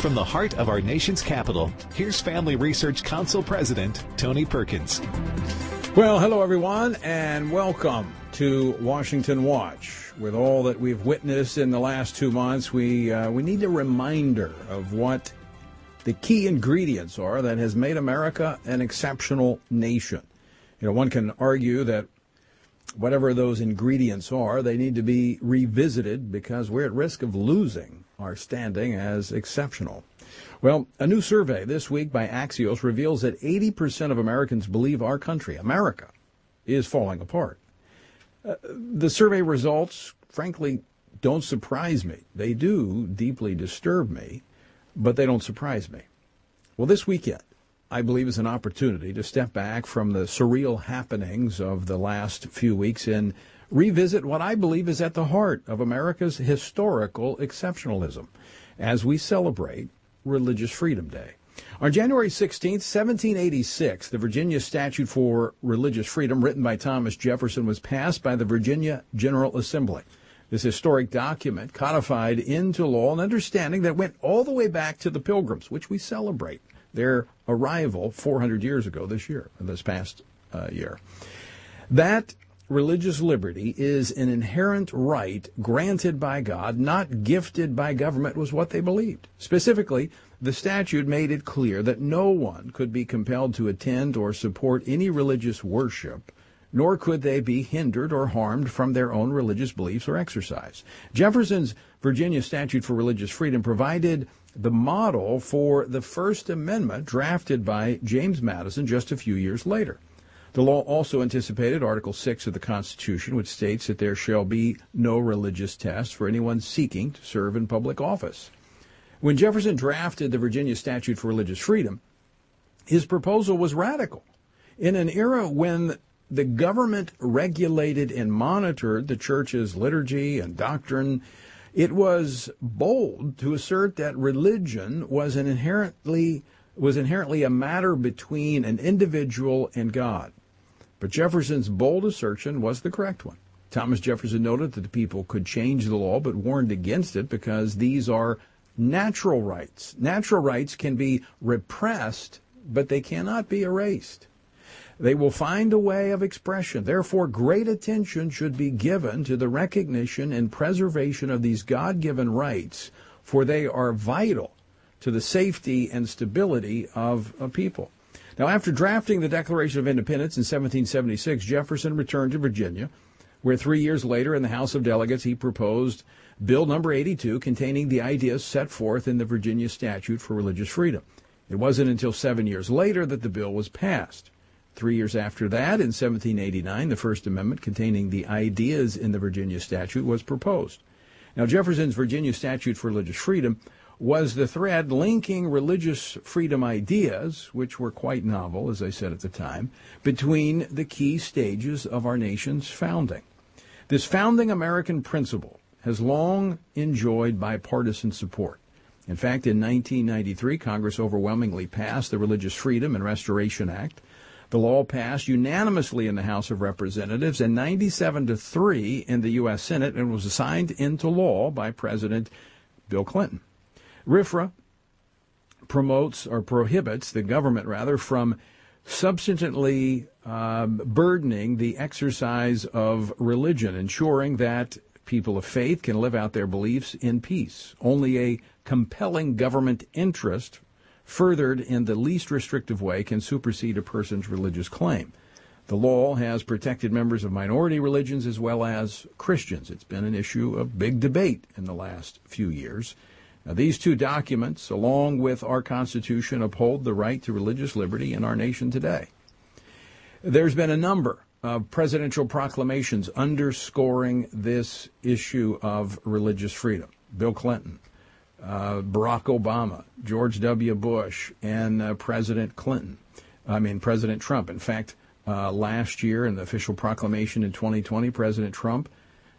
From the heart of our nation's capital, here's Family Research Council President Tony Perkins. Well, hello everyone, and welcome to Washington Watch. With all that we've witnessed in the last two months, we uh, we need a reminder of what the key ingredients are that has made America an exceptional nation. You know, one can argue that whatever those ingredients are, they need to be revisited because we're at risk of losing our standing as exceptional. Well, a new survey this week by Axios reveals that 80% of Americans believe our country, America, is falling apart. Uh, the survey results, frankly, don't surprise me. They do deeply disturb me, but they don't surprise me. Well, this weekend, I believe, is an opportunity to step back from the surreal happenings of the last few weeks and revisit what I believe is at the heart of America's historical exceptionalism as we celebrate Religious Freedom Day. On January 16, 1786, the Virginia Statute for Religious Freedom, written by Thomas Jefferson, was passed by the Virginia General Assembly. This historic document codified into law an understanding that went all the way back to the Pilgrims, which we celebrate their arrival 400 years ago this year, this past uh, year. That religious liberty is an inherent right granted by God, not gifted by government, was what they believed. Specifically, the statute made it clear that no one could be compelled to attend or support any religious worship, nor could they be hindered or harmed from their own religious beliefs or exercise. Jefferson's Virginia Statute for Religious Freedom provided the model for the First Amendment drafted by James Madison just a few years later. The law also anticipated Article 6 of the Constitution, which states that there shall be no religious test for anyone seeking to serve in public office. When Jefferson drafted the Virginia Statute for Religious Freedom, his proposal was radical. In an era when the government regulated and monitored the church's liturgy and doctrine, it was bold to assert that religion was inherently was inherently a matter between an individual and God. But Jefferson's bold assertion was the correct one. Thomas Jefferson noted that the people could change the law, but warned against it because these are natural rights. Natural rights can be repressed, but they cannot be erased. They will find a way of expression. Therefore, great attention should be given to the recognition and preservation of these God given rights, for they are vital to the safety and stability of a people. Now, after drafting the Declaration of Independence in 1776, Jefferson returned to Virginia, where three years later in the House of Delegates he proposed Bill number 82 containing the ideas set forth in the Virginia Statute for Religious Freedom. It wasn't until seven years later that the bill was passed. Three years after that, in 1789, the First Amendment containing the ideas in the Virginia Statute was proposed. Now, Jefferson's Virginia Statute for Religious Freedom was the thread linking religious freedom ideas, which were quite novel, as I said at the time, between the key stages of our nation's founding. This founding American principle has long enjoyed bipartisan support. In fact, in 1993, Congress overwhelmingly passed the Religious Freedom and Restoration Act. The law passed unanimously in the House of Representatives and 97 to 3 in the U.S. Senate and was signed into law by President Bill Clinton. RFRA promotes or prohibits the government rather from substantively um, burdening the exercise of religion, ensuring that people of faith can live out their beliefs in peace. Only a compelling government interest, furthered in the least restrictive way, can supersede a person's religious claim. The law has protected members of minority religions as well as Christians. It's been an issue of big debate in the last few years. Now, these two documents, along with our Constitution, uphold the right to religious liberty in our nation today. There's been a number of presidential proclamations underscoring this issue of religious freedom. Bill Clinton, uh, Barack Obama, George W. Bush, and uh, President Clinton. I mean, President Trump. In fact, uh, last year in the official proclamation in 2020, President Trump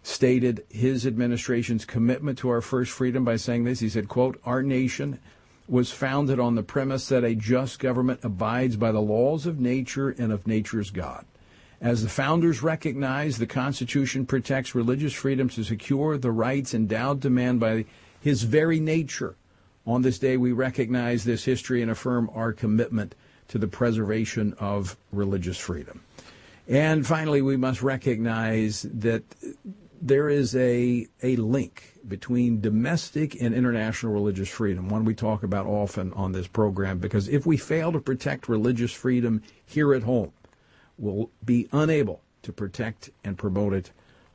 stated his administration's commitment to our first freedom by saying this. He said, quote, our nation was founded on the premise that a just government abides by the laws of nature and of nature's God. As the founders recognized, the Constitution protects religious freedom to secure the rights endowed to man by his very nature On this day, we recognize this history and affirm our commitment to the preservation of religious freedom. And finally, we must recognize that there is a, a link between domestic and international religious freedom, one we talk about often on this program, because if we fail to protect religious freedom here at home, we'll be unable to protect and promote it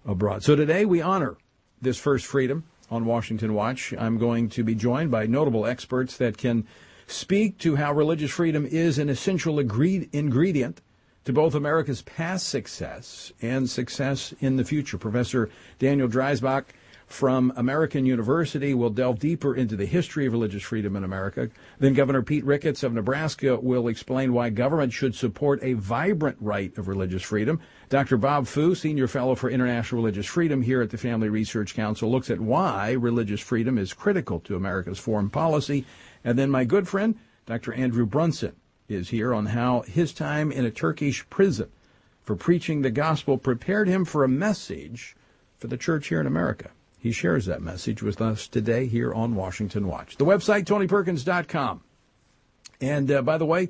abroad. So today we honor this first freedom on Washington Watch. I'm going to be joined by notable experts that can speak to how religious freedom is an essential ingredient to both America's past success and success in the future. Professor Daniel Dreisbach from American University will delve deeper into the history of religious freedom in America. Then Governor Pete Ricketts of Nebraska will explain why government should support a vibrant right of religious freedom. Dr. Bob Fu, Senior Fellow for International Religious Freedom here at the Family Research Council, looks at why religious freedom is critical to America's foreign policy. And then my good friend, Dr. Andrew Brunson, is here on how his time in a Turkish prison for preaching the gospel prepared him for a message for the church here in America. He shares that message with us today here on Washington Watch. The website, TonyPerkins.com. And uh, by the way,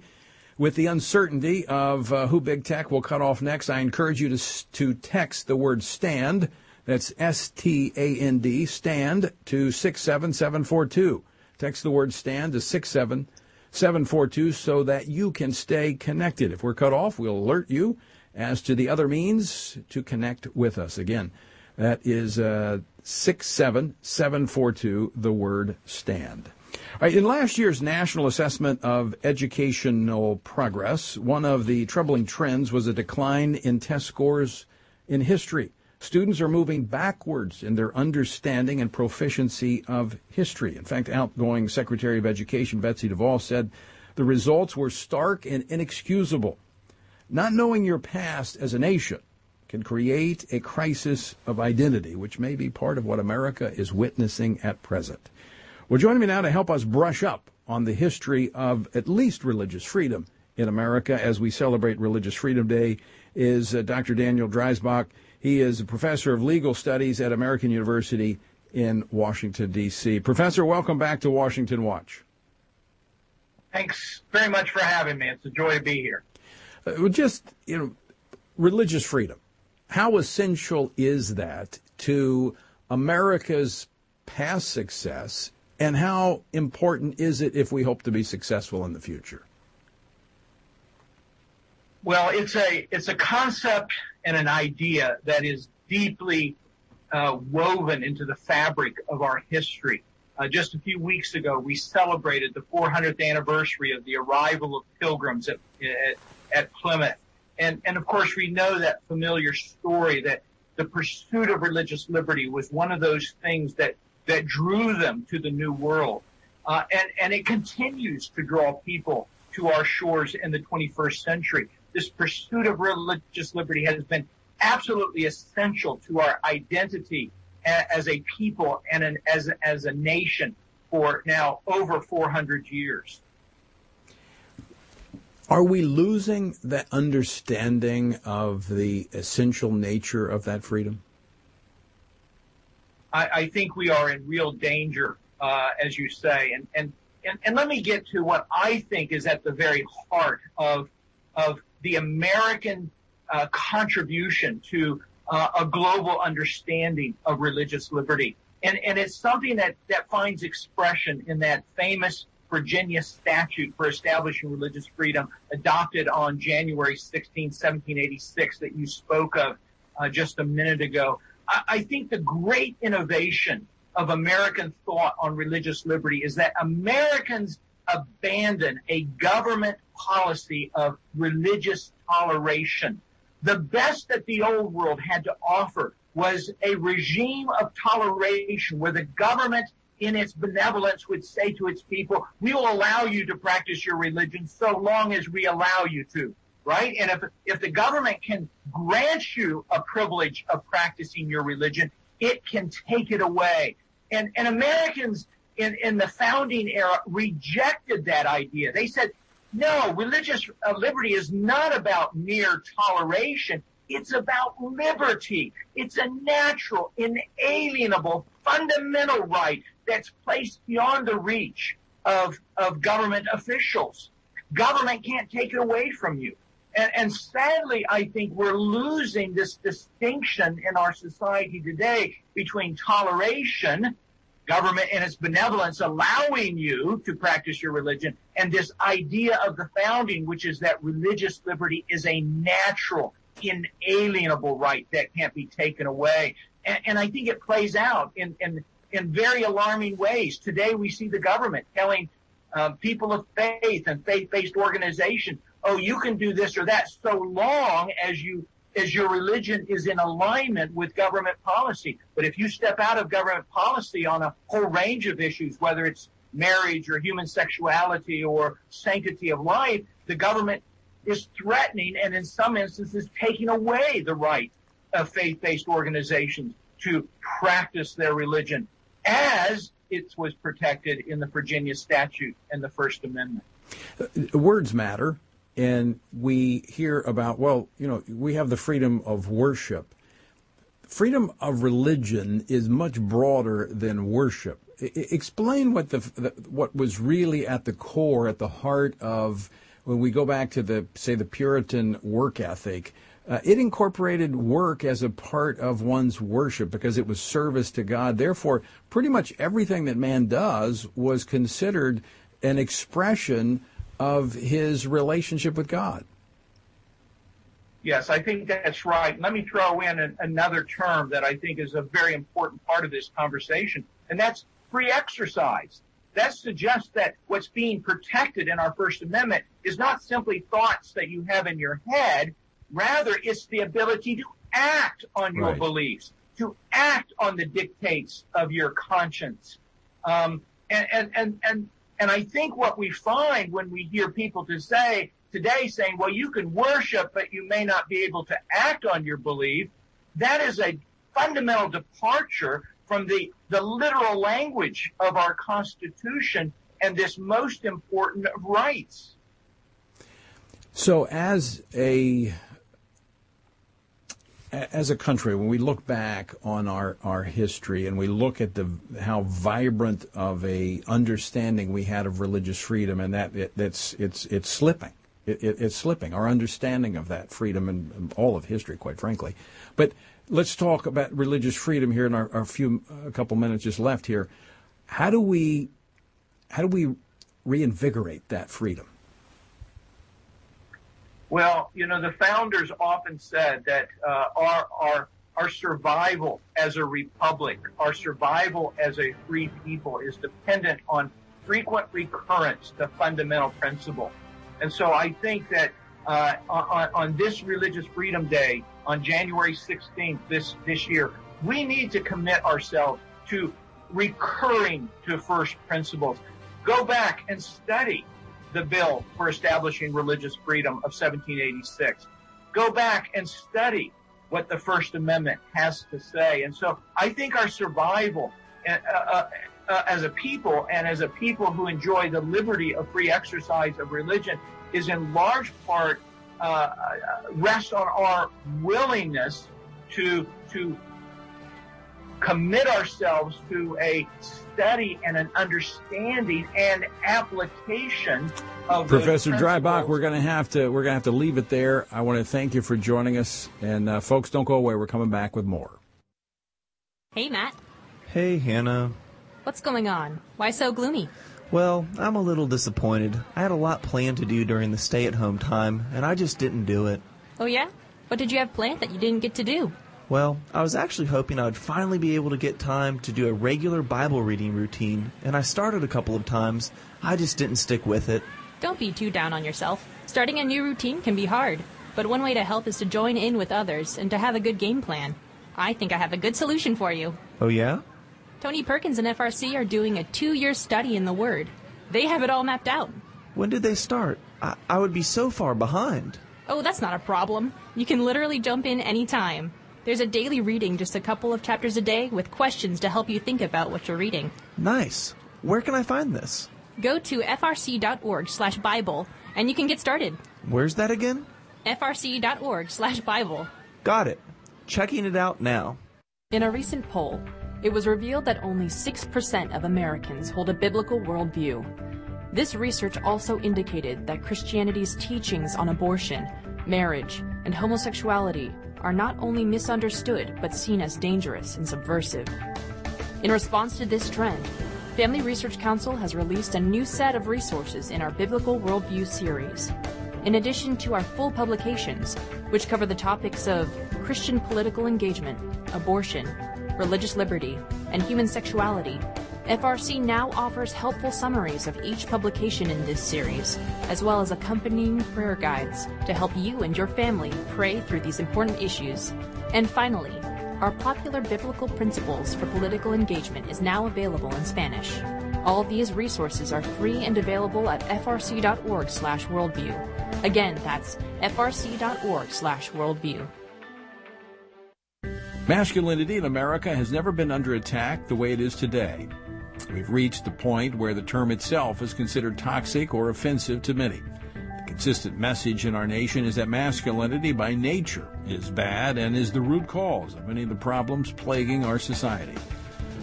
with the uncertainty of uh, who big tech will cut off next, I encourage you to, to text the word stand. That's S T A N D, stand to 67742. Text the word stand to 67742 so that you can stay connected. If we're cut off, we'll alert you as to the other means to connect with us. Again, that is uh, 67742, the word stand. In last year's National Assessment of Educational Progress, one of the troubling trends was a decline in test scores in history. Students are moving backwards in their understanding and proficiency of history. In fact, outgoing Secretary of Education Betsy DeVos said the results were stark and inexcusable. Not knowing your past as a nation can create a crisis of identity, which may be part of what America is witnessing at present. Well, joining me now to help us brush up on the history of at least religious freedom in America as we celebrate Religious Freedom Day is uh, Dr. Daniel Dreisbach. He is a professor of legal studies at American University in Washington, D.C. Professor, welcome back to Washington Watch. Thanks very much for having me. It's a joy to be here. Uh, just, you know, religious freedom. How essential is that to America's past success, and how important is it if we hope to be successful in the future? Well, it's a it's a concept and an idea that is deeply uh, woven into the fabric of our history. Uh, just a few weeks ago, we celebrated the 400th anniversary of the arrival of pilgrims at, at, at Plymouth. And, and of course, we know that familiar story that the pursuit of religious liberty was one of those things that, that drew them to the New World. Uh, and, and it continues to draw people to our shores in the 21st century. This pursuit of religious liberty has been absolutely essential to our identity as a people and an, as, as a nation for now over 400 years. Are we losing the understanding of the essential nature of that freedom? I, I think we are in real danger, uh, as you say. And, and, and, and let me get to what I think is at the very heart of, of the American uh, contribution to uh, a global understanding of religious liberty. And, and it's something that, that finds expression in that famous Virginia statute for establishing religious freedom adopted on January 16, 1786 that you spoke of uh, just a minute ago. I, I think the great innovation of American thought on religious liberty is that Americans abandon a government policy of religious toleration. The best that the old world had to offer was a regime of toleration where the government in its benevolence would say to its people, we will allow you to practice your religion so long as we allow you to, right? And if, if the government can grant you a privilege of practicing your religion, it can take it away. And, and Americans in, in the founding era rejected that idea. They said, no, religious uh, liberty is not about mere toleration. It's about liberty. It's a natural, inalienable, fundamental right that's placed beyond the reach of, of government officials. Government can't take it away from you. And, and sadly, I think we're losing this distinction in our society today between toleration, government and its benevolence allowing you to practice your religion, and this idea of the founding, which is that religious liberty is a natural, inalienable right that can't be taken away. And, and I think it plays out in, in, in very alarming ways. Today we see the government telling uh, people of faith and faith-based organizations oh, you can do this or that so long as you as your religion is in alignment with government policy. But if you step out of government policy on a whole range of issues, whether it's marriage or human sexuality or sanctity of life, the government is threatening and in some instances taking away the right of faith-based organizations to practice their religion as it was protected in the Virginia statute and the First Amendment. Words matter and we hear about, well, you know, we have the freedom of worship. Freedom of religion is much broader than worship. I, explain what the, the, what was really at the core, at the heart of when we go back to the say the Puritan work ethic. Uh, it incorporated work as a part of one's worship because it was service to God. Therefore, pretty much everything that man does was considered an expression of his relationship with God. Yes, I think that's right. Let me throw in an, another term that I think is a very important part of this conversation, and that's free exercise. That suggests that what's being protected in our First Amendment is not simply thoughts that you have in your head. Rather, it's the ability to act on your right. beliefs, to act on the dictates of your conscience. Um, and, and, and, and and I think what we find when we hear people to say today saying, well, you can worship, but you may not be able to act on your belief, that is a fundamental departure from the, the literal language of our Constitution and this most important of rights. So, as a as a country, when we look back on our, our history and we look at the how vibrant of a understanding we had of religious freedom, and that it, it's it's it's slipping, it, it, it's slipping. Our understanding of that freedom and all of history, quite frankly. But let's talk about religious freedom here in our, our few a couple minutes just left here. How do we how do we reinvigorate that freedom? Well, you know, the founders often said that uh, our our our survival as a republic, our survival as a free people, is dependent on frequent recurrence to fundamental principle. And so I think that uh, on, on this Religious Freedom Day on January 16th this this year, we need to commit ourselves to recurring to first principles. Go back and study the bill for establishing religious freedom of 1786. Go back and study what the First Amendment has to say. And so I think our survival uh, uh, uh, as a people and as a people who enjoy the liberty of free exercise of religion is in large part uh, uh, rests on our willingness to to commit ourselves to a study and an understanding and application of Professor Dreisbach. We're going to have to we're going to have to leave it there. I want to thank you for joining us, and uh, folks, don't go away. We're coming back with more. Hey, Matt. Hey, Hannah. What's going on? Why so gloomy? Well, I'm a little disappointed. I had a lot planned to do during the stay-at-home time, and I just didn't do it. Oh yeah? What did you have planned that you didn't get to do? Well, I was actually hoping I would finally be able to get time to do a regular Bible reading routine, and I started a couple of times. I just didn't stick with it. Don't be too down on yourself. Starting a new routine can be hard, but one way to help is to join in with others and to have a good game plan. I think I have a good solution for you. Oh, yeah? Tony Perkins and FRC are doing a two year study in the Word. They have it all mapped out. When did they start? I, I would be so far behind. Oh, that's not a problem. You can literally jump in anytime. There's a daily reading, just a couple of chapters a day, with questions to help you think about what you're reading. Nice. Where can I find this? Go to frc.org slash Bible and you can get started. Where's that again? frc.org slash Bible. Got it. Checking it out now. In a recent poll, it was revealed that only 6% of Americans hold a biblical worldview. This research also indicated that Christianity's teachings on abortion, marriage, and homosexuality are not only misunderstood but seen as dangerous and subversive. In response to this trend, Family Research Council has released a new set of resources in our Biblical Worldview series. In addition to our full publications, which cover the topics of Christian political engagement, abortion, religious liberty, and human sexuality, FRC now offers helpful summaries of each publication in this series, as well as accompanying prayer guides to help you and your family pray through these important issues. And finally, our popular biblical principles for political engagement is now available in Spanish. All these resources are free and available at frc.org/worldview. Again, that's frc.org/worldview. Masculinity in America has never been under attack the way it is today. We've reached the point where the term itself is considered toxic or offensive to many. The consistent message in our nation is that masculinity by nature is bad and is the root cause of many of the problems plaguing our society.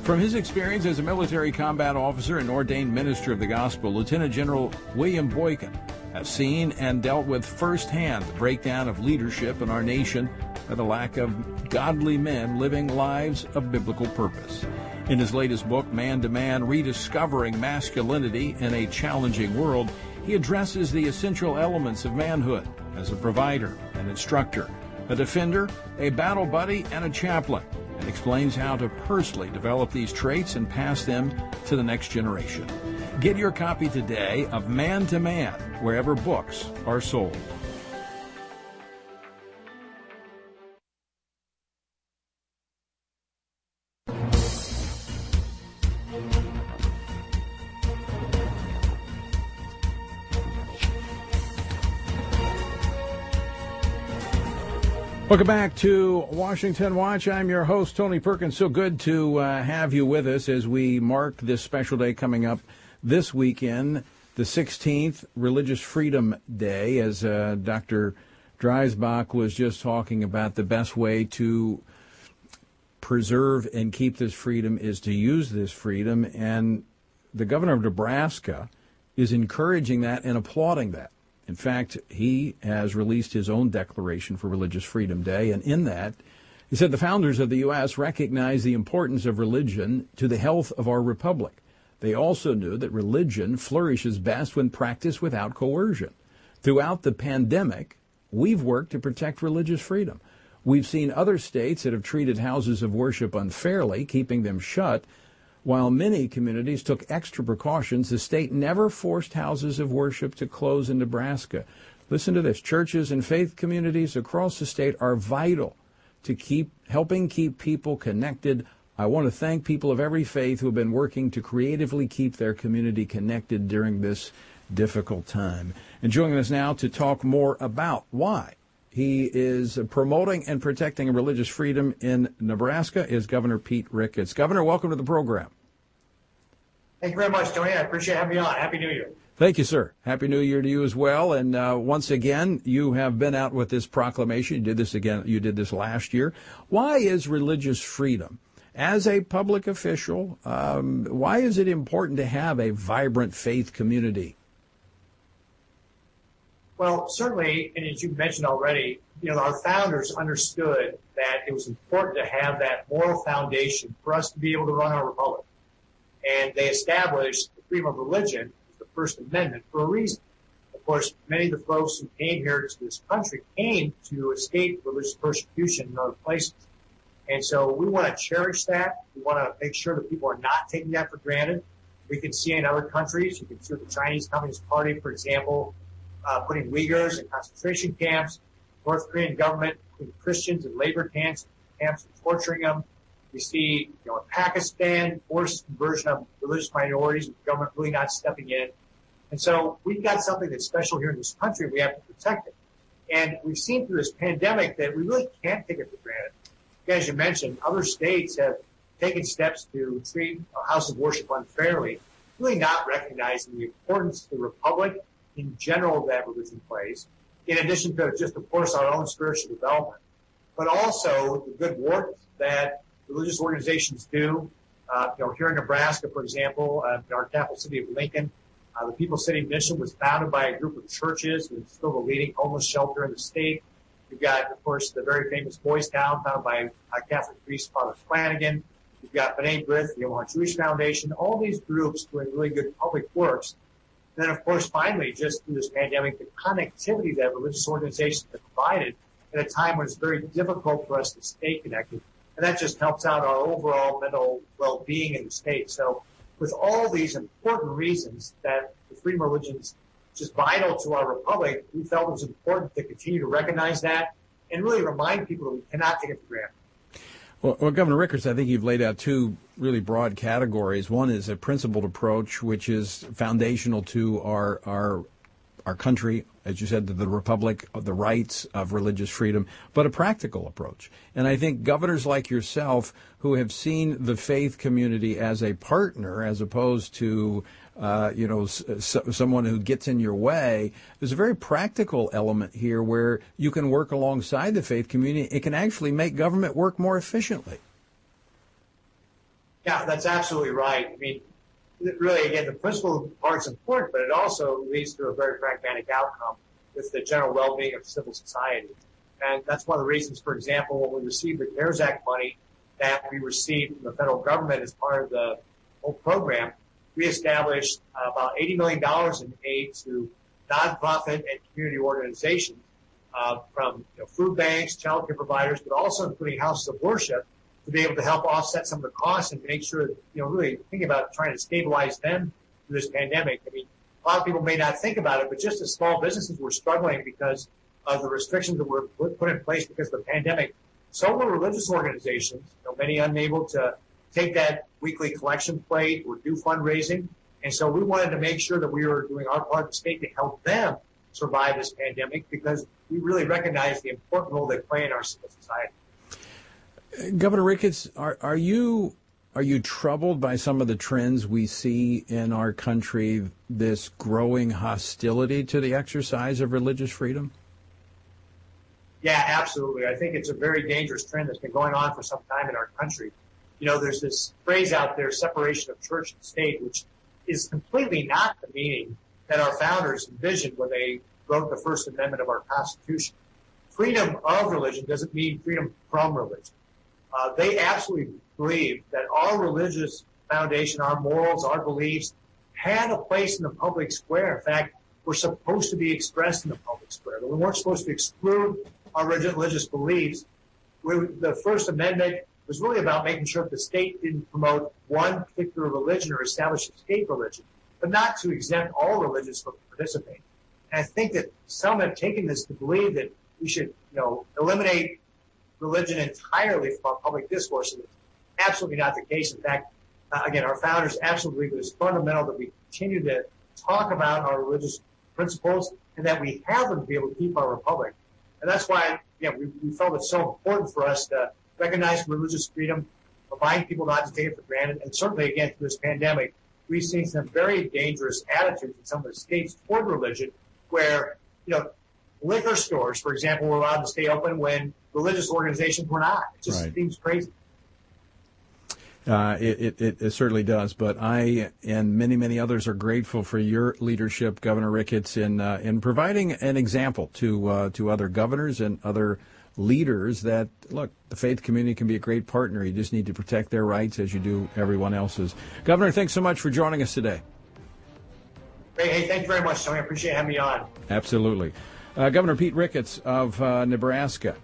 From his experience as a military combat officer and ordained minister of the gospel, Lieutenant General William Boykin has seen and dealt with firsthand the breakdown of leadership in our nation by the lack of godly men living lives of biblical purpose. In his latest book, Man to Man Rediscovering Masculinity in a Challenging World, he addresses the essential elements of manhood as a provider, an instructor, a defender, a battle buddy, and a chaplain, and explains how to personally develop these traits and pass them to the next generation. Get your copy today of Man to Man wherever books are sold. Welcome back to Washington Watch. I'm your host, Tony Perkins. So good to uh, have you with us as we mark this special day coming up this weekend, the 16th, Religious Freedom Day, as uh, Dr. Dreisbach was just talking about the best way to preserve and keep this freedom is to use this freedom. And the governor of Nebraska is encouraging that and applauding that. In fact, he has released his own declaration for Religious Freedom Day, and in that, he said the founders of the U.S. recognized the importance of religion to the health of our republic. They also knew that religion flourishes best when practiced without coercion. Throughout the pandemic, we've worked to protect religious freedom. We've seen other states that have treated houses of worship unfairly, keeping them shut, while many communities took extra precautions, the state never forced houses of worship to close in Nebraska. Listen to this. Churches and faith communities across the state are vital to keep helping keep people connected. I want to thank people of every faith who have been working to creatively keep their community connected during this difficult time. And joining us now to talk more about why he is promoting and protecting religious freedom in Nebraska is Governor Pete Ricketts. Governor, welcome to the program. Thank you very much, Tony. I appreciate having you on. Happy New Year. Thank you, sir. Happy New Year to you as well. And uh, once again, you have been out with this proclamation. You did this again. You did this last year. Why is religious freedom, as a public official, um, why is it important to have a vibrant faith community? Well, certainly, and as you mentioned already, you know, our founders understood that it was important to have that moral foundation for us to be able to run our republic. And they established the freedom of religion, the First Amendment, for a reason. Of course, many of the folks who came here to this country came to escape religious persecution in other places. And so we want to cherish that. We want to make sure that people are not taking that for granted. We can see in other countries, you can see the Chinese Communist Party, for example, Uh, putting Uyghurs in concentration camps, North Korean government putting Christians in labor camps, camps and torturing them. We see, you know, in Pakistan, forced conversion of religious minorities the government really not stepping in. And so we've got something that's special here in this country. We have to protect it. And we've seen through this pandemic that we really can't take it for granted. As you mentioned, other states have taken steps to treat a house of worship unfairly, really not recognizing the importance of the republic in general that religion plays, in addition to just, of course, our own spiritual development. but also the good work that religious organizations do. Uh, you know, here in Nebraska, for example, uh, in our capital city of Lincoln, uh, the People's City Mission was founded by a group of churches. It's still the leading homeless shelter in the state. You've got, of course, the very famous Boys Town, founded by Catholic priest, Father Flanagan. You've got B'nai B'rith, the Omaha Jewish Foundation, all these groups doing really good public works. Then, of course, finally, just through this pandemic, the connectivity that religious organizations have provided at a time when it's very difficult for us to stay connected. And that just helps out our overall mental well-being in the state. So with all these important reasons that the freedom of religion is just vital to our republic, we felt it was important to continue to recognize that and really remind people that we cannot take it for granted. Well, well, Governor Ricketts, I think you've laid out two really broad categories. One is a principled approach, which is foundational to our our our country, as you said, to the republic, of the rights of religious freedom, but a practical approach. And I think governors like yourself, who have seen the faith community as a partner, as opposed to uh, you know, someone who gets in your way. There's a very practical element here where you can work alongside the faith community. It can actually make government work more efficiently. Yeah, that's absolutely right. I mean, really, again, the principle part's important, but it also leads to a very pragmatic outcome with the general well-being of civil society. And that's one of the reasons, for example, when we received the CARES Act money that we received from the federal government as part of the whole program, we established about $80 million in aid to nonprofit and community organizations uh, from food banks, child care providers, but also including houses of worship to be able to help offset some of the costs and make sure, you know, really thinking about trying to stabilize them through this pandemic. I mean, a lot of people may not think about it, but just as small businesses were struggling because of the restrictions that were put in place because of the pandemic, so were religious organizations, many unable to take that weekly collection plate or do fundraising. And so we wanted to make sure that we were doing our part of the state to help them survive this pandemic because we really recognize the important role they play in our civil society. Governor Ricketts, are, are you are you troubled by some of the trends we see in our country, this growing hostility to the exercise of religious freedom? Yeah, absolutely. I think it's a very dangerous trend that's been going on for some time in our country you know, there's this phrase out there, separation of church and state, which is completely not the meaning that our founders envisioned when they wrote the First Amendment of our Constitution. Freedom of religion doesn't mean freedom from religion. Uh, they absolutely believe that our religious foundation, our morals, our beliefs had a place in the public square. In fact, we're supposed to be expressed in the public square. We weren't supposed to exclude our religious beliefs. We, the First Amendment was really about making sure that the state didn't promote one particular religion or establish a state religion, but not to exempt all religions from participating. And I think that some have taken this to believe that we should, you know, eliminate religion entirely from our public discourse. And it's absolutely not the case. In fact, uh, again, our founders absolutely believe it is fundamental that we continue to talk about our religious principles and that we have them to be able to keep our republic. And that's why, yeah, we, we felt it's so important for us to recognize religious freedom, remind people not to take it for granted, and certainly again through this pandemic, we've seen some very dangerous attitudes in some of the states toward religion, where you know liquor stores, for example, were allowed to stay open when religious organizations were not. It just right. seems crazy. Uh, it, it, it, certainly does. But I and many, many others are grateful for your leadership, Governor Ricketts, in uh, in providing an example to uh, to other governors and other leaders that look the faith community can be a great partner. You just need to protect their rights as you do everyone else's. Governor thanks so much for joining us today. Hey, hey thank you very much tony. I appreciate having me on. Absolutely. Uh, governor pete ricketts of uh, nebraska.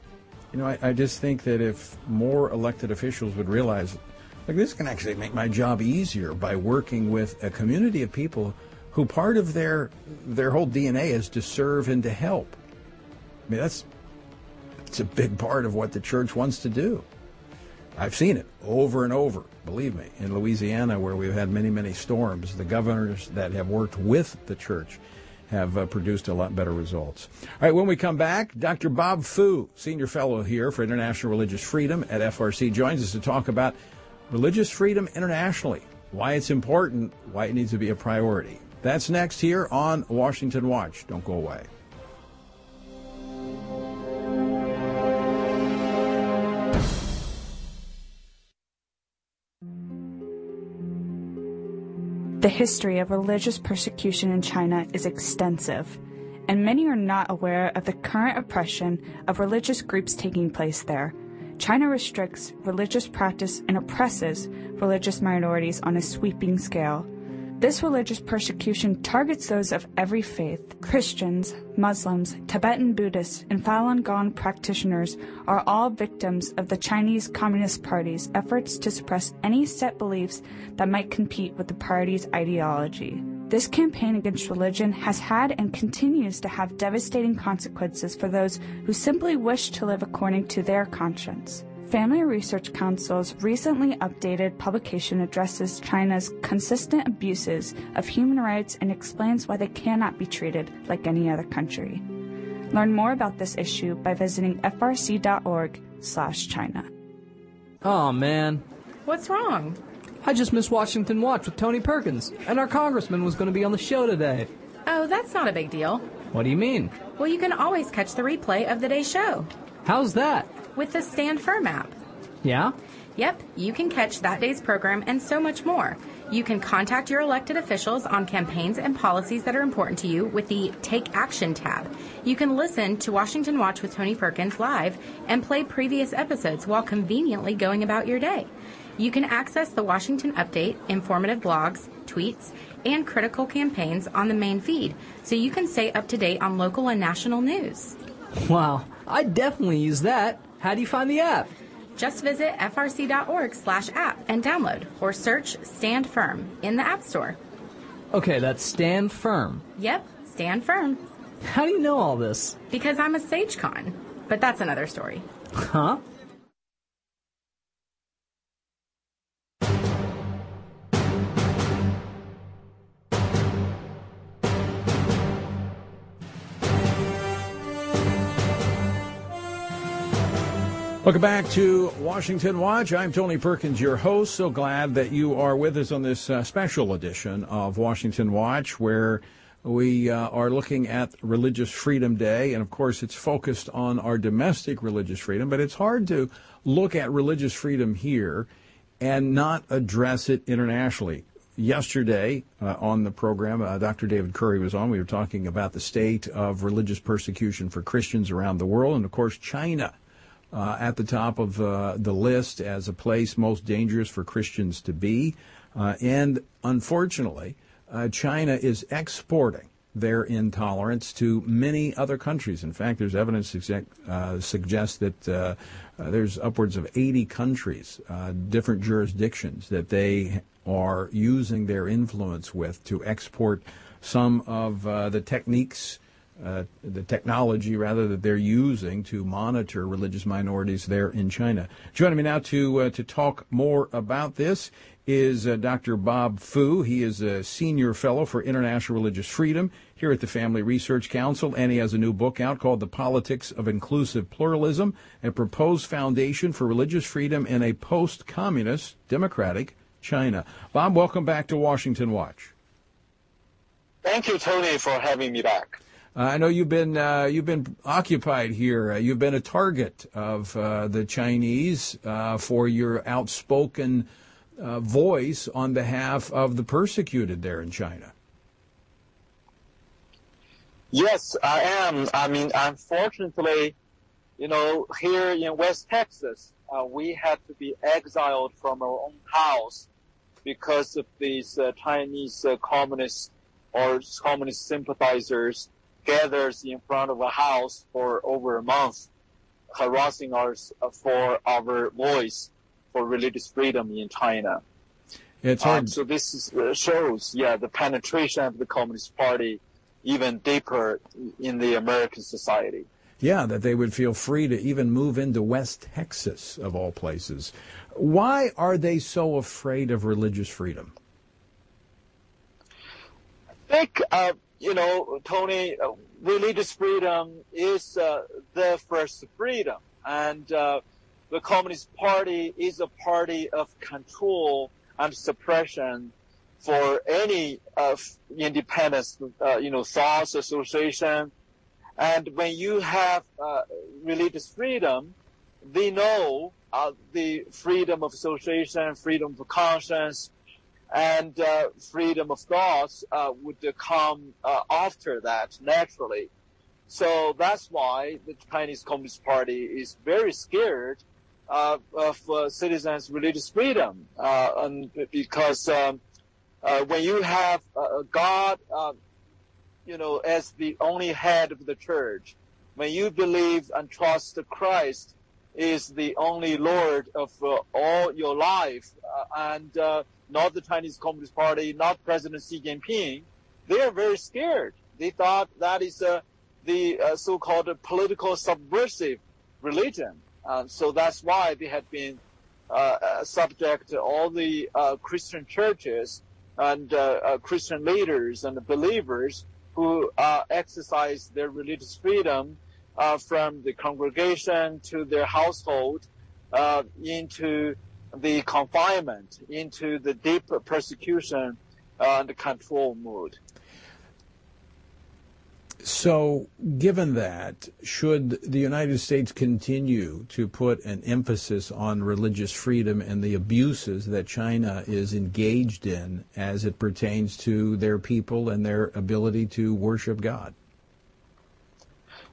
You know I, I, just think that if more elected officials would realize like this can actually make my job easier by working with a community of people who part of their their whole dna is to serve and to help. I mean that's it's a big part of what the church wants to do. I've seen it over and over, believe me, in Louisiana where we've had many, many storms. The governors that have worked with the church have uh, produced a lot better results. All right, when we come back, Dr. Bob Fu, senior fellow here for International Religious Freedom at FRC, joins us to talk about religious freedom internationally, why it's important, why it needs to be a priority. That's next here on Washington Watch. Don't go away. The history of religious persecution in China is extensive, and many are not aware of the current oppression of religious groups taking place there. China restricts religious practice and oppresses religious minorities on a sweeping scale. This religious persecution targets those of every faith. Christians, Muslims, Tibetan Buddhists, and Falun Gong practitioners are all victims of the Chinese Communist Party's efforts to suppress any set beliefs that might compete with the party's ideology. This campaign against religion has had and continues to have devastating consequences for those who simply wish to live according to their conscience. Family Research Council's recently updated publication addresses China's consistent abuses of human rights and explains why they cannot be treated like any other country. Learn more about this issue by visiting frc.org/china. Oh man. What's wrong? I just missed Washington Watch with Tony Perkins, and our congressman was going to be on the show today. Oh, that's not a big deal. What do you mean? Well, you can always catch the replay of the day's show. How's that? With the Stand Firm app. Yeah? Yep, you can catch that day's program and so much more. You can contact your elected officials on campaigns and policies that are important to you with the Take Action tab. You can listen to Washington Watch with Tony Perkins live and play previous episodes while conveniently going about your day. You can access the Washington Update, informative blogs, tweets, and critical campaigns on the main feed, so you can stay up to date on local and national news. Wow, I definitely use that. How do you find the app? Just visit frc.org slash app and download or search Stand Firm in the App Store. Okay, that's Stand Firm. Yep, Stand Firm. How do you know all this? Because I'm a SageCon. But that's another story. Huh? Welcome back to Washington Watch. I'm Tony Perkins, your host. So glad that you are with us on this uh, special edition of Washington Watch, where we uh, are looking at Religious Freedom Day. And of course, it's focused on our domestic religious freedom, but it's hard to look at religious freedom here and not address it internationally. Yesterday uh, on the program, uh, Dr. David Curry was on. We were talking about the state of religious persecution for Christians around the world, and of course, China uh, at the top of uh, the list as a place most dangerous for Christians to be. Uh, and unfortunately, uh, China is exporting their intolerance to many other countries. In fact, there's evidence uh, suggests that uh, there's upwards of 80 countries, different jurisdictions, that they are using their influence with to export some of the techniques uh, the technology rather that they're using to monitor religious minorities there in China. Joining me now to uh, to talk more about this is uh, Dr. Bob Fu. He is a senior fellow for international religious freedom here at the Family Research Council, and he has a new book out called "The Politics of Inclusive Pluralism: A Proposed Foundation for Religious Freedom in a Post-Communist Democratic China." Bob, welcome back to Washington Watch. Thank you, Tony, for having me back. Uh, I know you've been uh, you've been occupied here. Uh, you've been a target of uh, the Chinese uh, for your outspoken uh, voice on behalf of the persecuted there in China. Yes, I am. I mean, unfortunately, you know, here in West Texas, we had to be exiled from our own house because of these Chinese communists or communist sympathizers gathers in front of a house for over a month, harassing us for our voice for religious freedom in China. It's hard. Um, so this is, uh, shows, yeah, the penetration of the Communist Party even deeper in the American society. Yeah, that they would feel free to even move into West Texas, of all places. Why are they so afraid of religious freedom? I think uh, you know, Tony, uh, religious freedom is uh, the first freedom, and uh, the Communist Party is a party of control and suppression for any independent, uh, you know, thoughts association. And when you have uh, religious freedom, they know uh, the freedom of association, freedom of conscience, and uh, freedom of thoughts uh, would come uh, after that naturally. So that's why the Chinese Communist Party is very scared uh, of uh, citizens' religious freedom, uh, and because um, when you have God, you know, as the only head of the church, when you believe and trust that Christ is the only Lord of all your life, and not the Chinese Communist Party, not President Xi Jinping, they are very scared. They thought that is uh, the uh, so-called political subversive religion. Uh, so that's why they had been uh, uh, subject to all the uh, Christian churches and Christian leaders and believers who exercise their religious freedom from the congregation to their household into the confinement into the deep persecution and control mood. So, given that, should the United States continue to put an emphasis on religious freedom and the abuses that China is engaged in as it pertains to their people and their ability to worship God?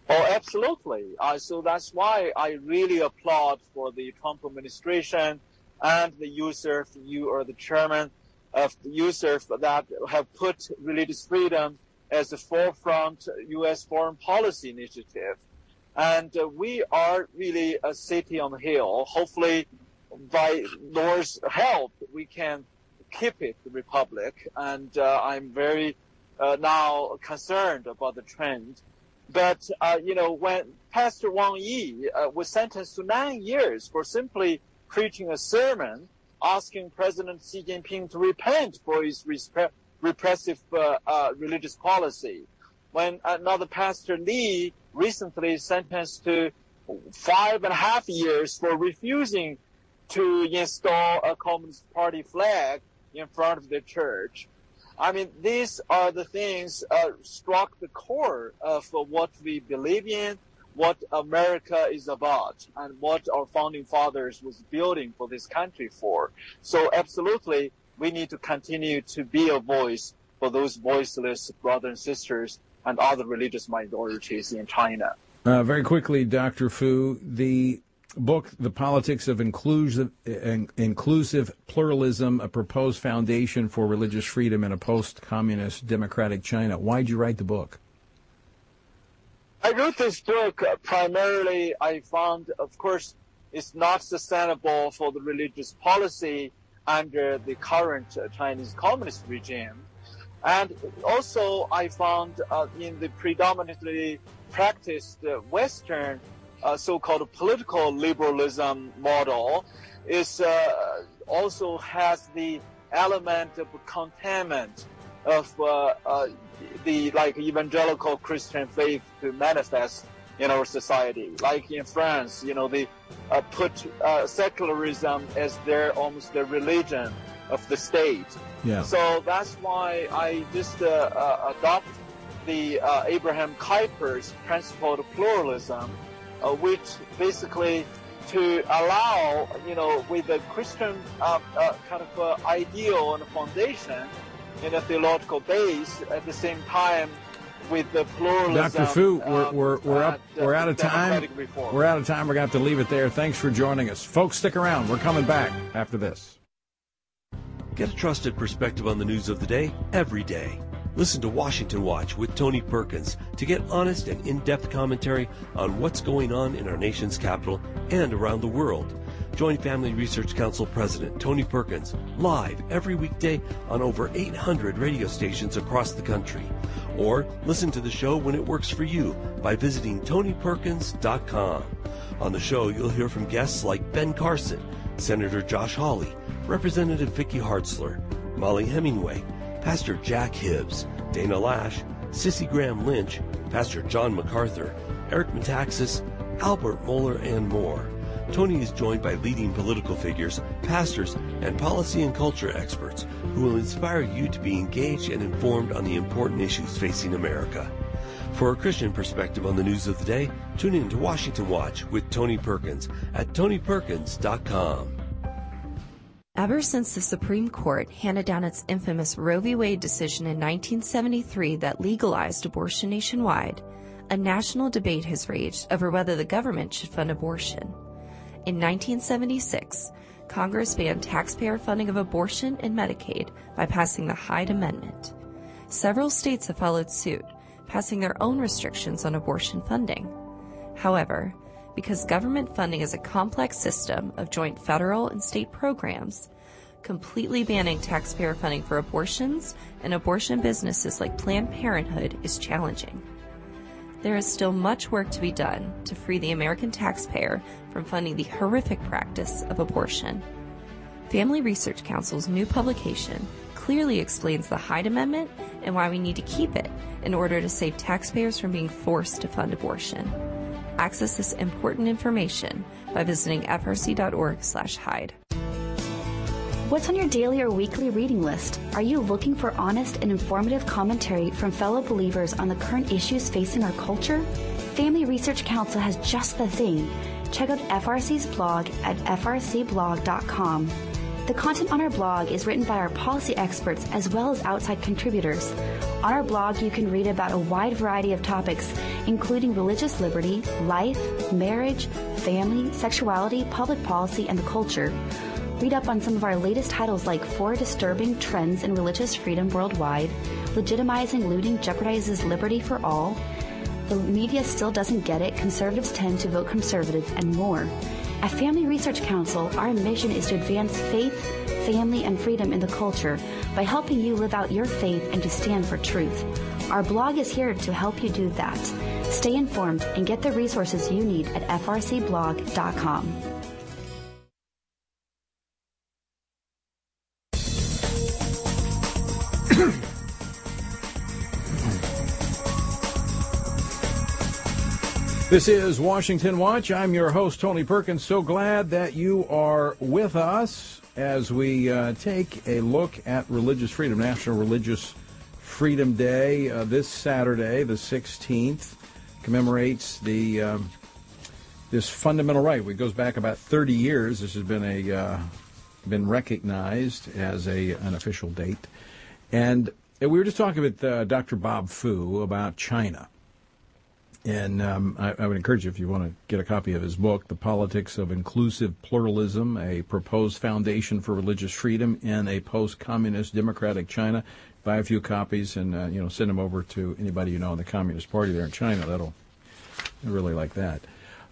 Oh, absolutely. Uh, so that's why I really applaud for the Trump administration and the USCIRF, you or the chairman of the USCIRF that have put religious freedom as the forefront U.S. foreign policy initiative. And uh, we are really a city on the hill. Hopefully, by Lord's help, we can keep it the republic. And uh, I'm very uh, now concerned about the trend. But uh, you know, when Pastor Wang Yi uh, was sentenced to nine years for simply preaching a sermon asking President Xi Jinping to repent for his repressive uh, uh, religious policy. When another Pastor Lee recently sentenced to five and a half years for refusing to install a Communist Party flag in front of the church. I mean, these are the things uh, struck the core of what we believe in what America is about and what our founding fathers was building for this country for. So absolutely, we need to continue to be a voice for those voiceless brothers and sisters and other religious minorities in China. Uh, very quickly, Dr. Fu, the book, The Politics of Inclusive, Inclusive Pluralism, a proposed foundation for religious freedom in a post-communist democratic China. Why did you write the book? I wrote this book uh, primarily, I found, of course, it's not sustainable for the religious policy under the current uh, Chinese communist regime. And also I found uh, in the predominantly practiced uh, Western uh, so-called political liberalism model is uh, also has the element of containment of the like evangelical Christian faith to manifest in our society. Like in France, you know, they uh, put uh, secularism as their almost their religion of the state. Yeah. So that's why I just uh, uh, adopt the Abraham Kuyper's principle of pluralism, which basically to allow, you know, with a Christian kind of ideal and foundation, in a theological base at the same time with the pluralism. Dr. Fu, we're, um, we're, we're up, uh, we're out of time. We're out of time. We're going to have to leave it there. Thanks for joining us. Folks, stick around. We're coming back after this. Get a trusted perspective on the news of the day every day. Listen to Washington Watch with Tony Perkins to get honest and in-depth commentary on what's going on in our nation's capital and around the world. Join Family Research Council President Tony Perkins live every weekday on over 800 radio stations across the country. Or listen to the show when it works for you by visiting TonyPerkins.com. On the show, you'll hear from guests like Ben Carson, Senator Josh Hawley, Representative Vicky Hartzler, Mollie Hemingway, Pastor Jack Hibbs, Dana Loesch, Cissie Graham Lynch, Pastor John MacArthur, Eric Metaxas, Albert Mohler, and more. Tony is joined by leading political figures, pastors, and policy and culture experts who will inspire you to be engaged and informed on the important issues facing America. For a Christian perspective on the news of the day, tune in to Washington Watch with Tony Perkins at tonyperkins.com. Ever since the Supreme Court handed down its infamous Roe v. Wade decision in 1973 that legalized abortion nationwide, a national debate has raged over whether the government should fund abortion. In 1976, Congress banned taxpayer funding of abortion and Medicaid by passing the Hyde Amendment. Several states have followed suit, passing their own restrictions on abortion funding. However, because government funding is a complex system of joint federal and state programs, completely banning taxpayer funding for abortions and abortion businesses like Planned Parenthood is challenging. There is still much work to be done to free the American taxpayer from funding the horrific practice of abortion. Family Research Council's new publication clearly explains the Hyde Amendment and why we need to keep it in order to save taxpayers from being forced to fund abortion. Access this important information by visiting frc.org/hyde. What's on your daily or weekly reading list? Are you looking for honest and informative commentary from fellow believers on the current issues facing our culture? Family Research Council has just the thing. Check out FRC's blog at frcblog.com. The content on our blog is written by our policy experts as well as outside contributors. On our blog, you can read about a wide variety of topics, including religious liberty, life, marriage, family, sexuality, public policy, and the culture. Read up on some of our latest titles like Four Disturbing Trends in Religious Freedom Worldwide, Legitimizing Looting Jeopardizes Liberty for All, The Media Still Doesn't Get It, Conservatives Tend to Vote Conservative, and more. At Family Research Council, our mission is to advance faith, family, and freedom in the culture by helping you live out your faith and to stand for truth. Our blog is here to help you do that. Stay informed and get the resources you need at frcblog.com. This is Washington Watch. I'm your host, Tony Perkins. So glad that you are with us as we uh, take a look at religious freedom, National Religious Freedom Day. Uh, this Saturday, the 16th, commemorates the um, this fundamental right. It goes back about 30 years. This has been a uh, been recognized as a an official date, and we were just talking with uh, Dr. Bob Fu about China and um, I, I, would encourage you, if you want to get a copy of his book, The Politics of Inclusive Pluralism, a proposed foundation for religious freedom in a post-communist democratic China, buy a few copies and, uh, you know, send them over to anybody you know in the Communist Party there in China. That'll really like that.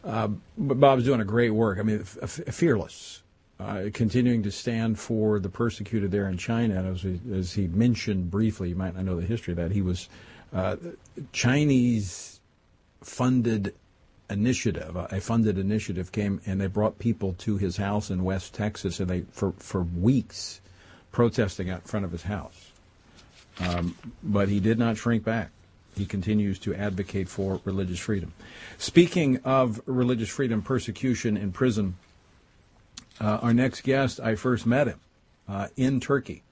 Uh, but Bob's doing a great work. I mean, f- fearless, uh, continuing to stand for the persecuted there in China. And as, as he mentioned briefly, you might not know the history of that, he was uh, Chinese funded initiative, a funded initiative came and they brought people to his house in West Texas and they for for weeks protesting out front of his house. Um, but he did not shrink back. He continues to advocate for religious freedom. Speaking of religious freedom, persecution in prison, uh, our next guest, I first met him uh, in Turkey,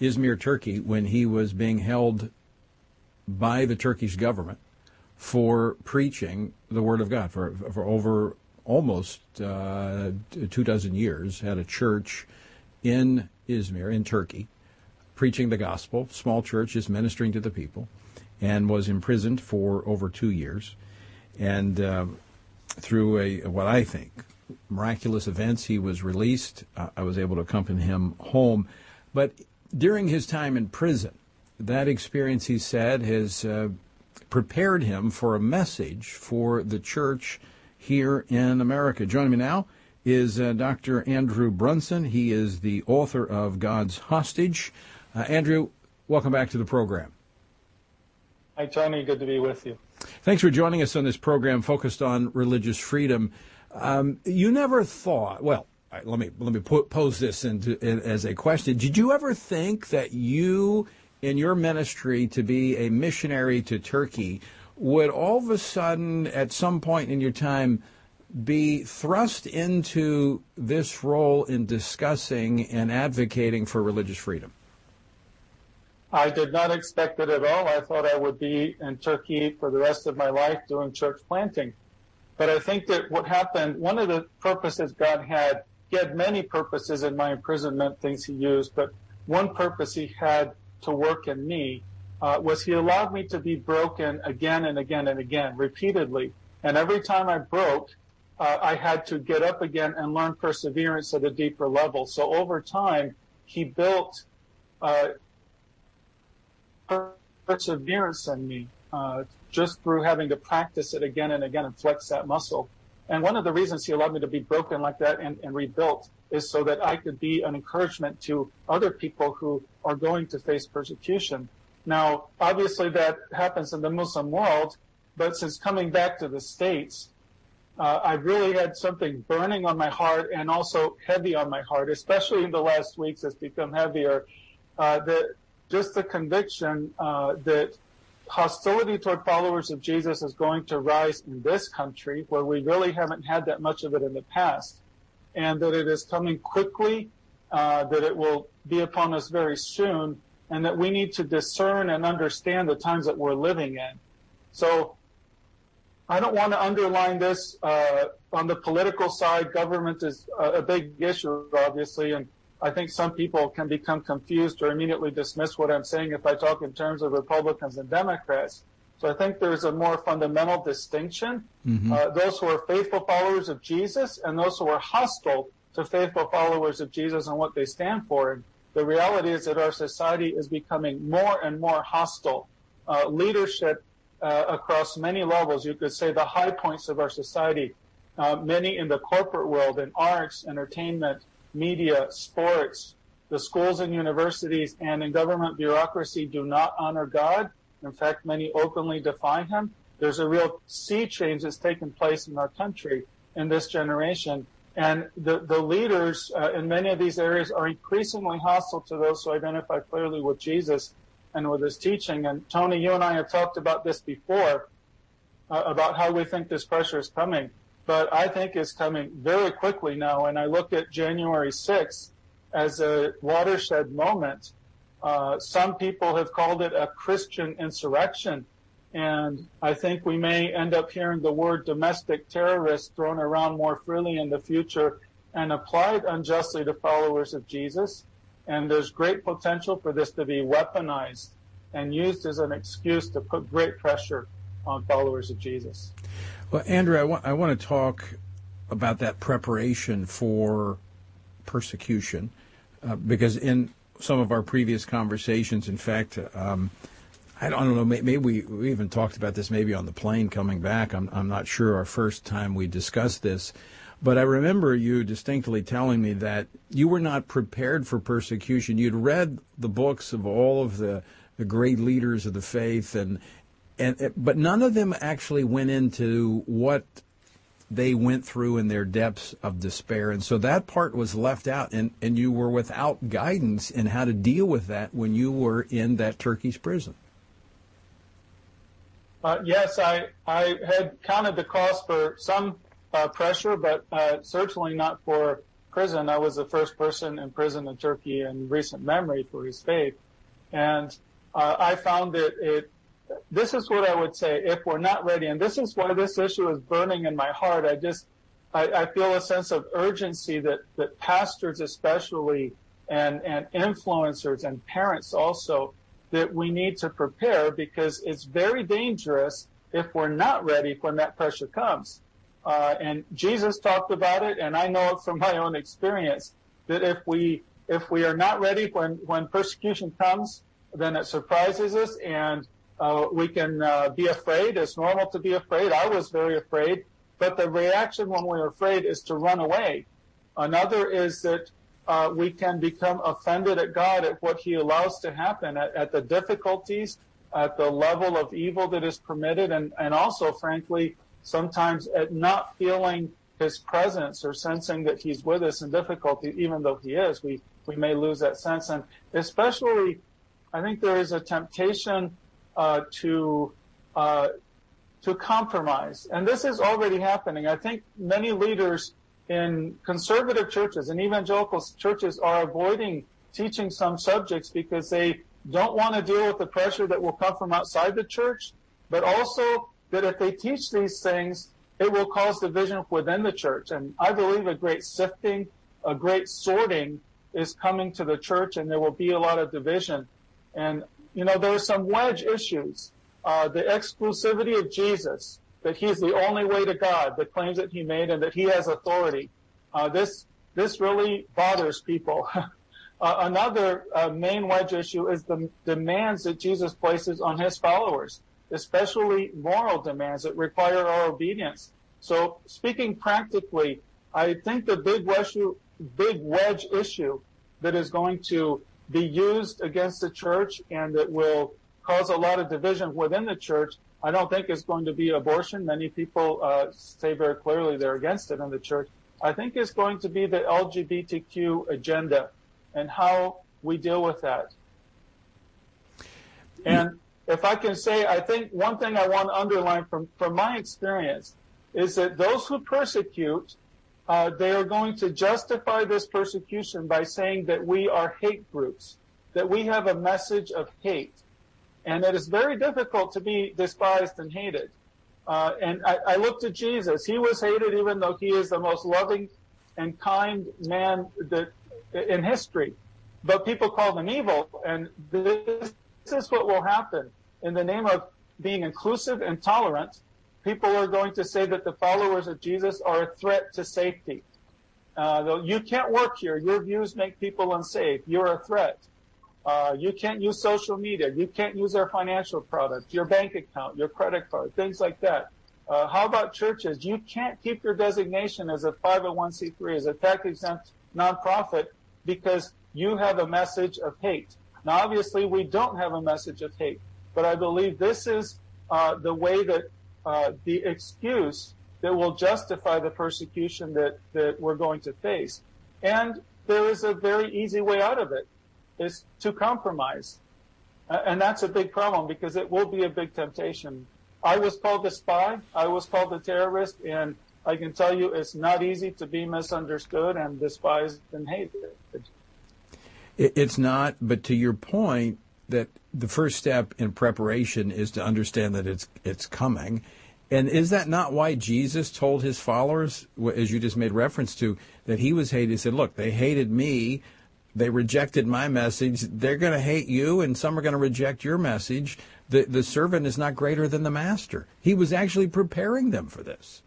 Izmir, Turkey, when he was being held by the Turkish government for preaching the Word of God for, for over almost uh, two dozen years. Had a church in Izmir, in Turkey, preaching the gospel. Small church, is ministering to the people, and was imprisoned for over two years. And uh, through a what I think miraculous events, he was released. Uh, I was able to accompany him home, but during his time in prison, that experience, he said, has uh, prepared him for a message for the church here in America. Joining me now is uh, Dr. Andrew Brunson. He is the author of God's Hostage. Uh, Andrew, welcome back to the program. Hi, Tony. Good to be with you. Thanks for joining us on this program focused on religious freedom. Um, you never thought, well, let me let me pose this into, as a question. Did you ever think that you in your ministry to be a missionary to Turkey would all of a sudden, at some point in your time, be thrust into this role in discussing and advocating for religious freedom? I did not expect it at all. I thought I would be in Turkey for the rest of my life doing church planting. But I think that what happened, one of the purposes God had he had many purposes in my imprisonment, things he used, but one purpose he had to work in me uh, was he allowed me to be broken again and again and again, repeatedly. And every time I broke, uh, I had to get up again and learn perseverance at a deeper level. So over time, he built uh, perseverance in me uh, just through having to practice it again and again and flex that muscle. And one of the reasons he allowed me to be broken like that and, and rebuilt is so that I could be an encouragement to other people who are going to face persecution. Now, obviously that happens in the Muslim world, but since coming back to the States, uh, I've really had something burning on my heart and also heavy on my heart, especially in the last weeks it's become heavier, uh, that just the conviction uh, that hostility toward followers of Jesus is going to rise in this country where we really haven't had that much of it in the past and that it is coming quickly, uh, that it will be upon us very soon and that we need to discern and understand the times that we're living in. So I don't want to underline this uh, on the political side. Government is a, a big issue, obviously, and I think some people can become confused or immediately dismiss what I'm saying if I talk in terms of Republicans and Democrats. So I think there's a more fundamental distinction. Mm-hmm. Uh, those who are faithful followers of Jesus and those who are hostile to faithful followers of Jesus and what they stand for. And the reality is that our society is becoming more and more hostile. Uh, leadership uh, across many levels, you could say the high points of our society, uh, many in the corporate world, in arts, entertainment, media, sports, the schools and universities, and in government bureaucracy do not honor God. In fact, many openly defy Him. There's a real sea change that's taken place in our country in this generation. And the, the leaders uh, in many of these areas are increasingly hostile to those who identify clearly with Jesus and with his teaching. And Tony, you and I have talked about this before, uh, about how we think this pressure is coming but I think is coming very quickly now. And I look at January 6th as a watershed moment. Uh, some people have called it a Christian insurrection. And I think we may end up hearing the word domestic terrorist thrown around more freely in the future and applied unjustly to followers of Jesus. And there's great potential for this to be weaponized and used as an excuse to put great pressure on followers of Jesus. Well, Andrew, I want, I want to talk about that preparation for persecution uh, because in some of our previous conversations, in fact, um, I don't know, maybe we, we even talked about this maybe on the plane coming back. I'm, I'm not sure our first time we discussed this. But I remember you distinctly telling me that you were not prepared for persecution. You'd read the books of all of the, the great leaders of the faith and, and but none of them actually went into what they went through in their depths of despair. And so that part was left out and and you were without guidance in how to deal with that when you were in that Turkish prison. Uh, yes I I had counted the cost for some uh, pressure but uh, certainly not for prison. I was the first person in prison in Turkey in recent memory for his faith. And uh, I found that it this is what I would say if we're not ready, and this is why this issue is burning in my heart. I just, I, I feel a sense of urgency that, that pastors especially and, and influencers and parents also that we need to prepare because it's very dangerous if we're not ready when that pressure comes. Uh, and Jesus talked about it, and I know it from my own experience that if we if we are not ready when when persecution comes, then it surprises us, and uh, we can uh, be afraid. It's normal to be afraid. I was very afraid. But the reaction when we're afraid is to run away. Another is that uh, we can become offended at God at what He allows to happen, at, at the difficulties, at the level of evil that is permitted, and, and also, frankly, sometimes at not feeling His presence or sensing that He's with us in difficulty, even though He is. We, we may lose that sense. And especially, I think there is a temptation to uh, to compromise. And this is already happening. I think many leaders in conservative churches and evangelical churches are avoiding teaching some subjects because they don't want to deal with the pressure that will come from outside the church, but also that if they teach these things, it will cause division within the church. And I believe a great sifting a great sorting is coming to the church and there will be a lot of division. And, you know, there are some wedge issues. Uh, the exclusivity of Jesus, that he's the only way to God, the claims that he made and that he has authority. Uh, this, this really bothers people. uh, another uh, main wedge issue is the demands that Jesus places on his followers, especially moral demands that require our obedience. So speaking practically, I think the big wedge, big wedge issue that is going to be used against the church and that will cause a lot of division within the church, I don't think it's going to be abortion. Many people uh, say very clearly they're against it in the church. I think it's going to be the LGBTQ agenda and how we deal with that. And if I can say, I think one thing I want to underline from, from my experience is that those who persecute they are going to justify this persecution by saying that we are hate groups, that we have a message of hate. And it is very difficult to be despised and hated. Uh, and I, I look to Jesus. He was hated even though he is the most loving and kind man that, in history. But people call him evil. And this, this is what will happen. In the name of being inclusive and tolerant, people are going to say that the followers of Jesus are a threat to safety. Uh, you can't work here. Your views make people unsafe. You're a threat. Uh, you can't use social media. You can't use our financial products, your bank account, your credit card, things like that. Uh, how about churches? You can't keep your designation as a 501c3, as a tax exempt nonprofit, because you have a message of hate. Now, obviously, we don't have a message of hate, but I believe this is uh, the way that the excuse that will justify the persecution that, that we're going to face. And there is a very easy way out of it, is to compromise. Uh, and that's a big problem because it will be a big temptation. I was called a spy. I was called a terrorist. And I can tell you it's not easy to be misunderstood and despised and hated. It's not, but to your point, that the first step in preparation is to understand that it's it's coming. And is that not why Jesus told his followers, as you just made reference to, that he was hated? He said, "Look, they hated me, they rejected my message. They're going to hate you, and some are going to reject your message. The the servant is not greater than the master." He was actually preparing them for this.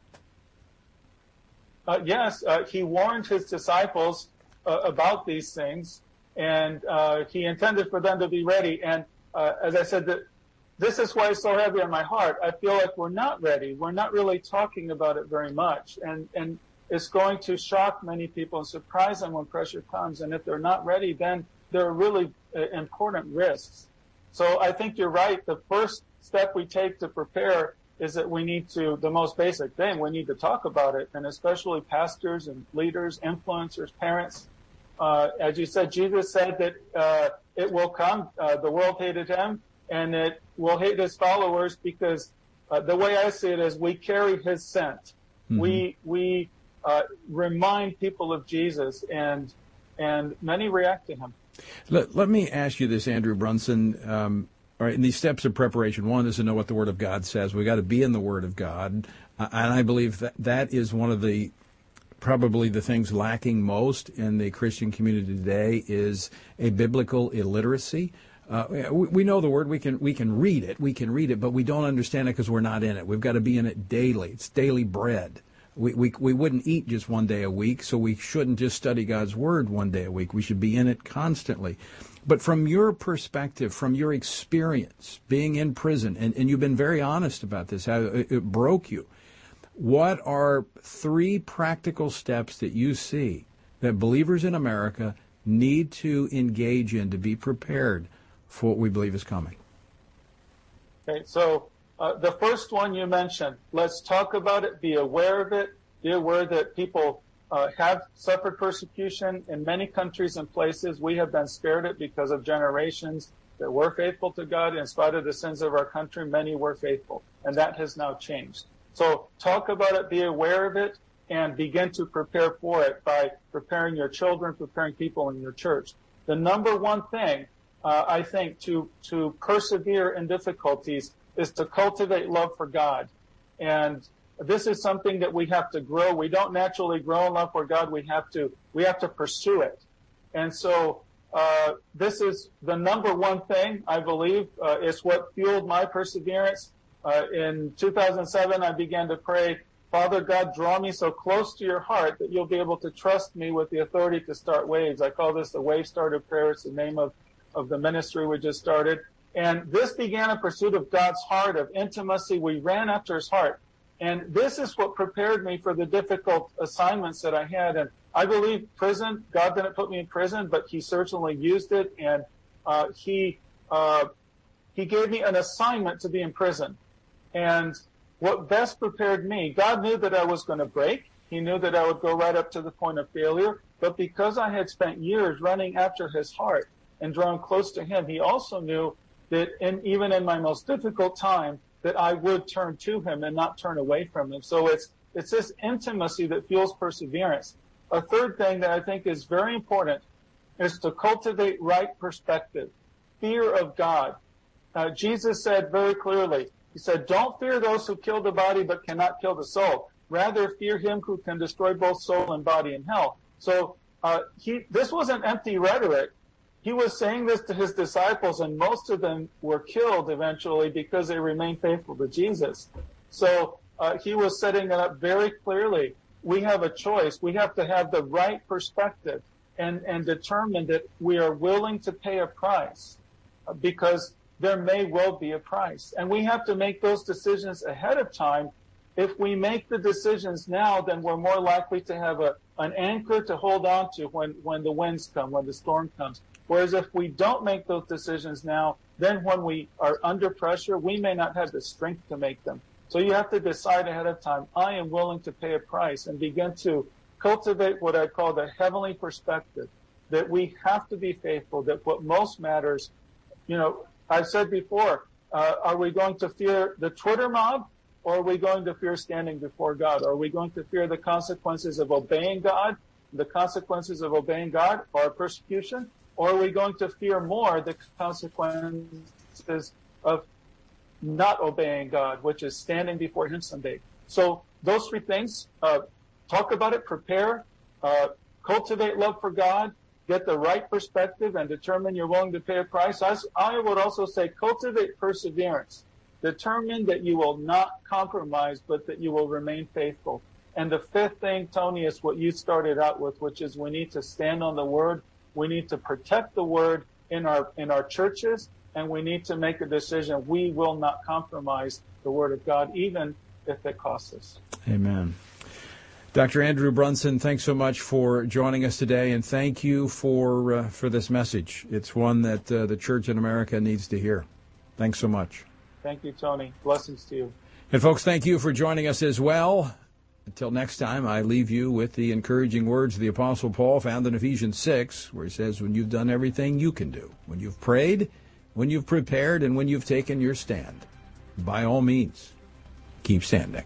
Uh, yes, uh, he warned his disciples uh, about these things and uh, he intended for them to be ready. And uh, as I said, this is why it's so heavy on my heart. I feel like we're not ready. We're not really talking about it very much, and and it's going to shock many people and surprise them when pressure comes. And if they're not ready, then there are really uh, important risks. So I think you're right. The first step we take to prepare is that we need to, the most basic thing, we need to talk about it, and especially pastors and leaders, influencers, parents, as you said, Jesus said that uh, it will come. Uh, the world hated him, and it will hate his followers because uh, the way I see it is we carry his scent. Mm-hmm. We we uh, remind people of Jesus, and and many react to him. Let, let me ask you this, Andrew Brunson. Um, all right, in these steps of preparation, one is to know what the Word of God says. We got to be in the Word of God, and I believe that that is one of the probably the things lacking most in the Christian community today is a biblical illiteracy. Uh, we, we, know the word. We can we can read it. We can read it, but we don't understand it because we're not in it. We've got to be in it daily. It's daily bread. We, we we wouldn't eat just one day a week, so we shouldn't just study God's word one day a week. We should be in it constantly. But from your perspective, from your experience being in prison, and, and you've been very honest about this, how it, it broke you. What are three practical steps that you see that believers in America need to engage in to be prepared for what we believe is coming? Okay, so uh, the first one you mentioned, let's talk about it, be aware of it, be aware that people uh, have suffered persecution in many countries and places. We have been spared it because of generations that were faithful to God. In spite of the sins of our country, many were faithful, and that has now changed. So talk about it, be aware of it, and begin to prepare for it by preparing your children, preparing people in your church. The number one thing, uh, I think, to, to persevere in difficulties is to cultivate love for God. And this is something that we have to grow. We don't naturally grow in love for God. We have to, we have to pursue it. And so, uh, this is the number one thing I believe uh, is what fueled my perseverance. Uh, in 2007, I began to pray, Father God, draw me so close to your heart that you'll be able to trust me with the authority to start waves. I call this the wave starter prayer. It's the name of, of the ministry we just started. And this began a pursuit of God's heart, of intimacy. We ran after his heart. And this is what prepared me for the difficult assignments that I had. And I believe prison, God didn't put me in prison, but he certainly used it. And, uh, he, uh, he gave me an assignment to be in prison. And what best prepared me, God knew that I was going to break. He knew that I would go right up to the point of failure. But because I had spent years running after his heart and drawn close to him, he also knew that in, even in my most difficult time, that I would turn to him and not turn away from him. So it's, it's this intimacy that fuels perseverance. A third thing that I think is very important is to cultivate right perspective, fear of God. Uh, Jesus said very clearly, he said, don't fear those who kill the body but cannot kill the soul. Rather fear him who can destroy both soul and body in hell. So, uh, he, this wasn't empty rhetoric he was saying this to his disciples and most of them were killed eventually because they remained faithful to Jesus. So uh, he was setting it up very clearly. We have a choice. We have to have the right perspective and, and determine that we are willing to pay a price uh, because there may well be a price. And we have to make those decisions ahead of time. If we make the decisions now, then we're more likely to have a, an anchor to hold on to when, when the winds come, when the storm comes. Whereas if we don't make those decisions now, then when we are under pressure, we may not have the strength to make them. So you have to decide ahead of time, I am willing to pay a price and begin to cultivate what I call the heavenly perspective, that we have to be faithful, that what most matters, you know, I've said before, uh, are we going to fear the Twitter mob or are we going to fear standing before God? Are we going to fear the consequences of obeying God, the consequences of obeying God or persecution? Or are we going to fear more the consequences of not obeying God, which is standing before Him someday? So those three things, uh, talk about it, prepare, uh, cultivate love for God, get the right perspective, and determine you're willing to pay a price. I, I would also say cultivate perseverance. Determine that you will not compromise, but that you will remain faithful. And the fifth thing, Tony, is what you started out with, which is we need to stand on the word we need to protect the word in our, in our churches and we need to make a decision. We will not compromise the word of God, even if it costs us. Amen. Dr. Andrew Brunson, thanks so much for joining us today, and thank you for uh, for this message. It's one that uh, the church in America needs to hear. Thanks so much. Thank you, Tony. Blessings to you. And folks, thank you for joining us as well. Until next time, I leave you with the encouraging words of the Apostle Paul found in Ephesians 6, where he says, When you've done everything you can do, when you've prayed, when you've prepared, and when you've taken your stand, by all means, keep standing.